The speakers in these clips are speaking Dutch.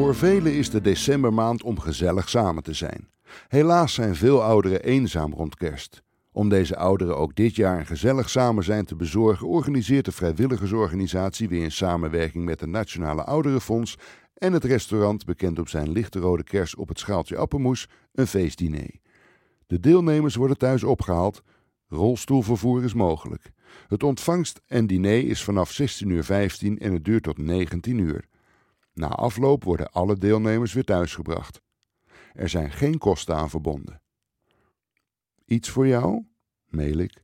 Voor velen is de decembermaand om gezellig samen te zijn. Helaas zijn veel ouderen eenzaam rond kerst. Om deze ouderen ook dit jaar een gezellig samen zijn te bezorgen, organiseert de vrijwilligersorganisatie weer in samenwerking met het Nationale Ouderenfonds en het restaurant, bekend op zijn lichte rode kers op het schaaltje appenmoes, een feestdiner. De deelnemers worden thuis opgehaald. Rolstoelvervoer is mogelijk. Het ontvangst en diner is vanaf 16.15 uur en het duurt tot 19 uur. Na afloop worden alle deelnemers weer thuisgebracht. Er zijn geen kosten aan verbonden. Iets voor jou? Mail ik.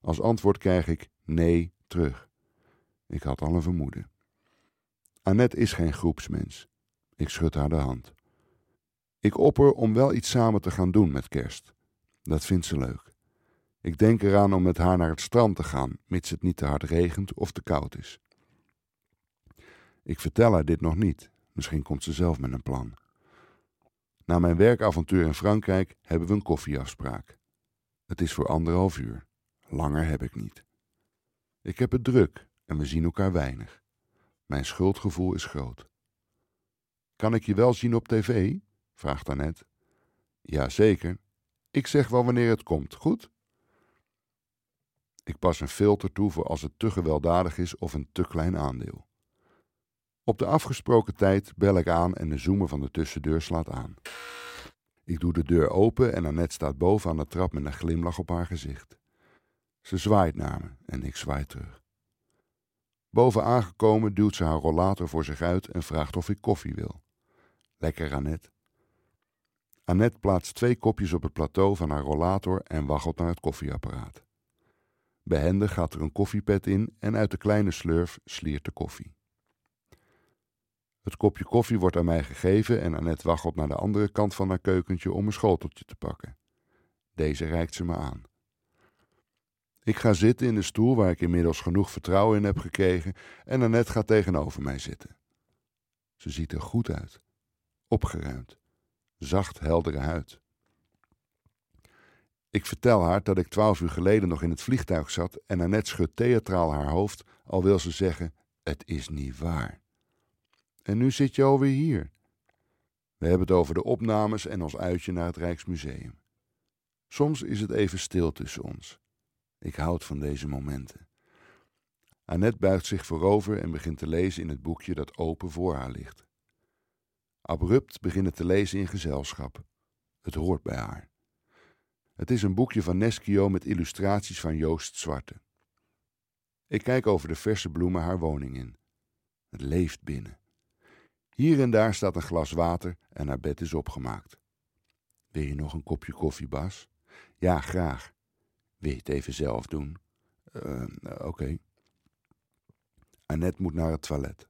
Als antwoord krijg ik nee terug. Ik had al een vermoeden. Annette is geen groepsmens. Ik schud haar de hand. Ik opper om wel iets samen te gaan doen met kerst. Dat vindt ze leuk. Ik denk eraan om met haar naar het strand te gaan, mits het niet te hard regent of te koud is. Ik vertel haar dit nog niet. Misschien komt ze zelf met een plan. Na mijn werkavontuur in Frankrijk hebben we een koffieafspraak. Het is voor anderhalf uur. Langer heb ik niet. Ik heb het druk en we zien elkaar weinig. Mijn schuldgevoel is groot. Kan ik je wel zien op tv? vraagt Annette. Jazeker. Ik zeg wel wanneer het komt, goed? Ik pas een filter toe voor als het te gewelddadig is of een te klein aandeel. Op de afgesproken tijd bel ik aan en de zoemer van de tussendeur slaat aan. Ik doe de deur open en Annette staat boven aan de trap met een glimlach op haar gezicht. Ze zwaait naar me en ik zwaai terug. Boven aangekomen duwt ze haar rollator voor zich uit en vraagt of ik koffie wil. Lekker, Annette. Annette plaatst twee kopjes op het plateau van haar rollator en waggelt naar het koffieapparaat. Behendig gaat er een koffiepet in en uit de kleine slurf sliert de koffie. Het kopje koffie wordt aan mij gegeven en Annette waggelt naar de andere kant van haar keukentje om een schoteltje te pakken. Deze reikt ze me aan. Ik ga zitten in de stoel waar ik inmiddels genoeg vertrouwen in heb gekregen en Annette gaat tegenover mij zitten. Ze ziet er goed uit, opgeruimd, zacht heldere huid. Ik vertel haar dat ik twaalf uur geleden nog in het vliegtuig zat en Annette schudt theatraal haar hoofd, al wil ze zeggen: Het is niet waar. En nu zit je alweer hier. We hebben het over de opnames en ons uitje naar het Rijksmuseum. Soms is het even stil tussen ons. Ik houd van deze momenten. Annette buigt zich voorover en begint te lezen in het boekje dat open voor haar ligt. Abrupt beginnen te lezen in gezelschap. Het hoort bij haar. Het is een boekje van Neschio met illustraties van Joost Zwarte. Ik kijk over de verse bloemen haar woning in. Het leeft binnen. Hier en daar staat een glas water en haar bed is opgemaakt. Wil je nog een kopje koffie, Bas? Ja, graag. Wil je het even zelf doen? Uh, Oké. Annette moet naar het toilet.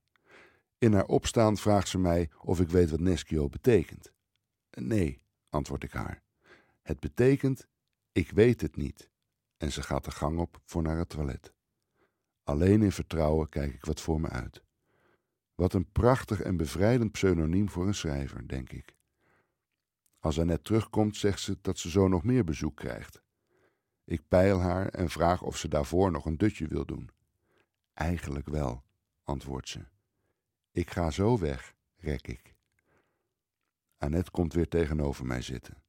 In haar opstaan vraagt ze mij of ik weet wat Neschio betekent. Nee, antwoord ik haar. Het betekent, ik weet het niet. En ze gaat de gang op voor naar het toilet. Alleen in vertrouwen kijk ik wat voor me uit. Wat een prachtig en bevrijdend pseudoniem voor een schrijver, denk ik. Als Annette terugkomt, zegt ze dat ze zo nog meer bezoek krijgt. Ik peil haar en vraag of ze daarvoor nog een dutje wil doen. Eigenlijk wel, antwoordt ze. Ik ga zo weg, rek ik. Annette komt weer tegenover mij zitten.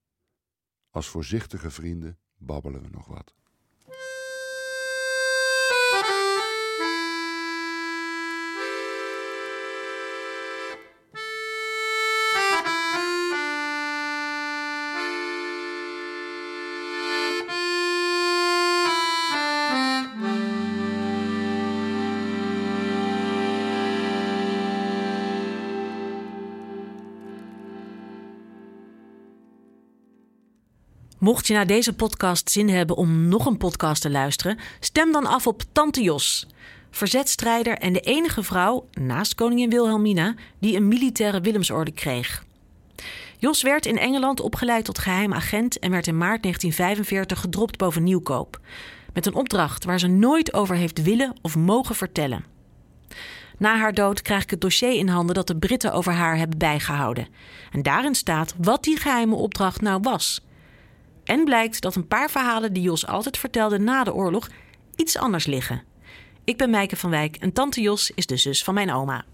Als voorzichtige vrienden babbelen we nog wat. Mocht je na deze podcast zin hebben om nog een podcast te luisteren, stem dan af op Tante Jos. Verzetstrijder en de enige vrouw, naast koningin Wilhelmina, die een militaire Willemsorde kreeg. Jos werd in Engeland opgeleid tot geheim agent en werd in maart 1945 gedropt boven Nieuwkoop. Met een opdracht waar ze nooit over heeft willen of mogen vertellen. Na haar dood krijg ik het dossier in handen dat de Britten over haar hebben bijgehouden. En daarin staat wat die geheime opdracht nou was. En blijkt dat een paar verhalen die Jos altijd vertelde na de oorlog iets anders liggen. Ik ben Meike van Wijk en tante Jos is de zus van mijn oma.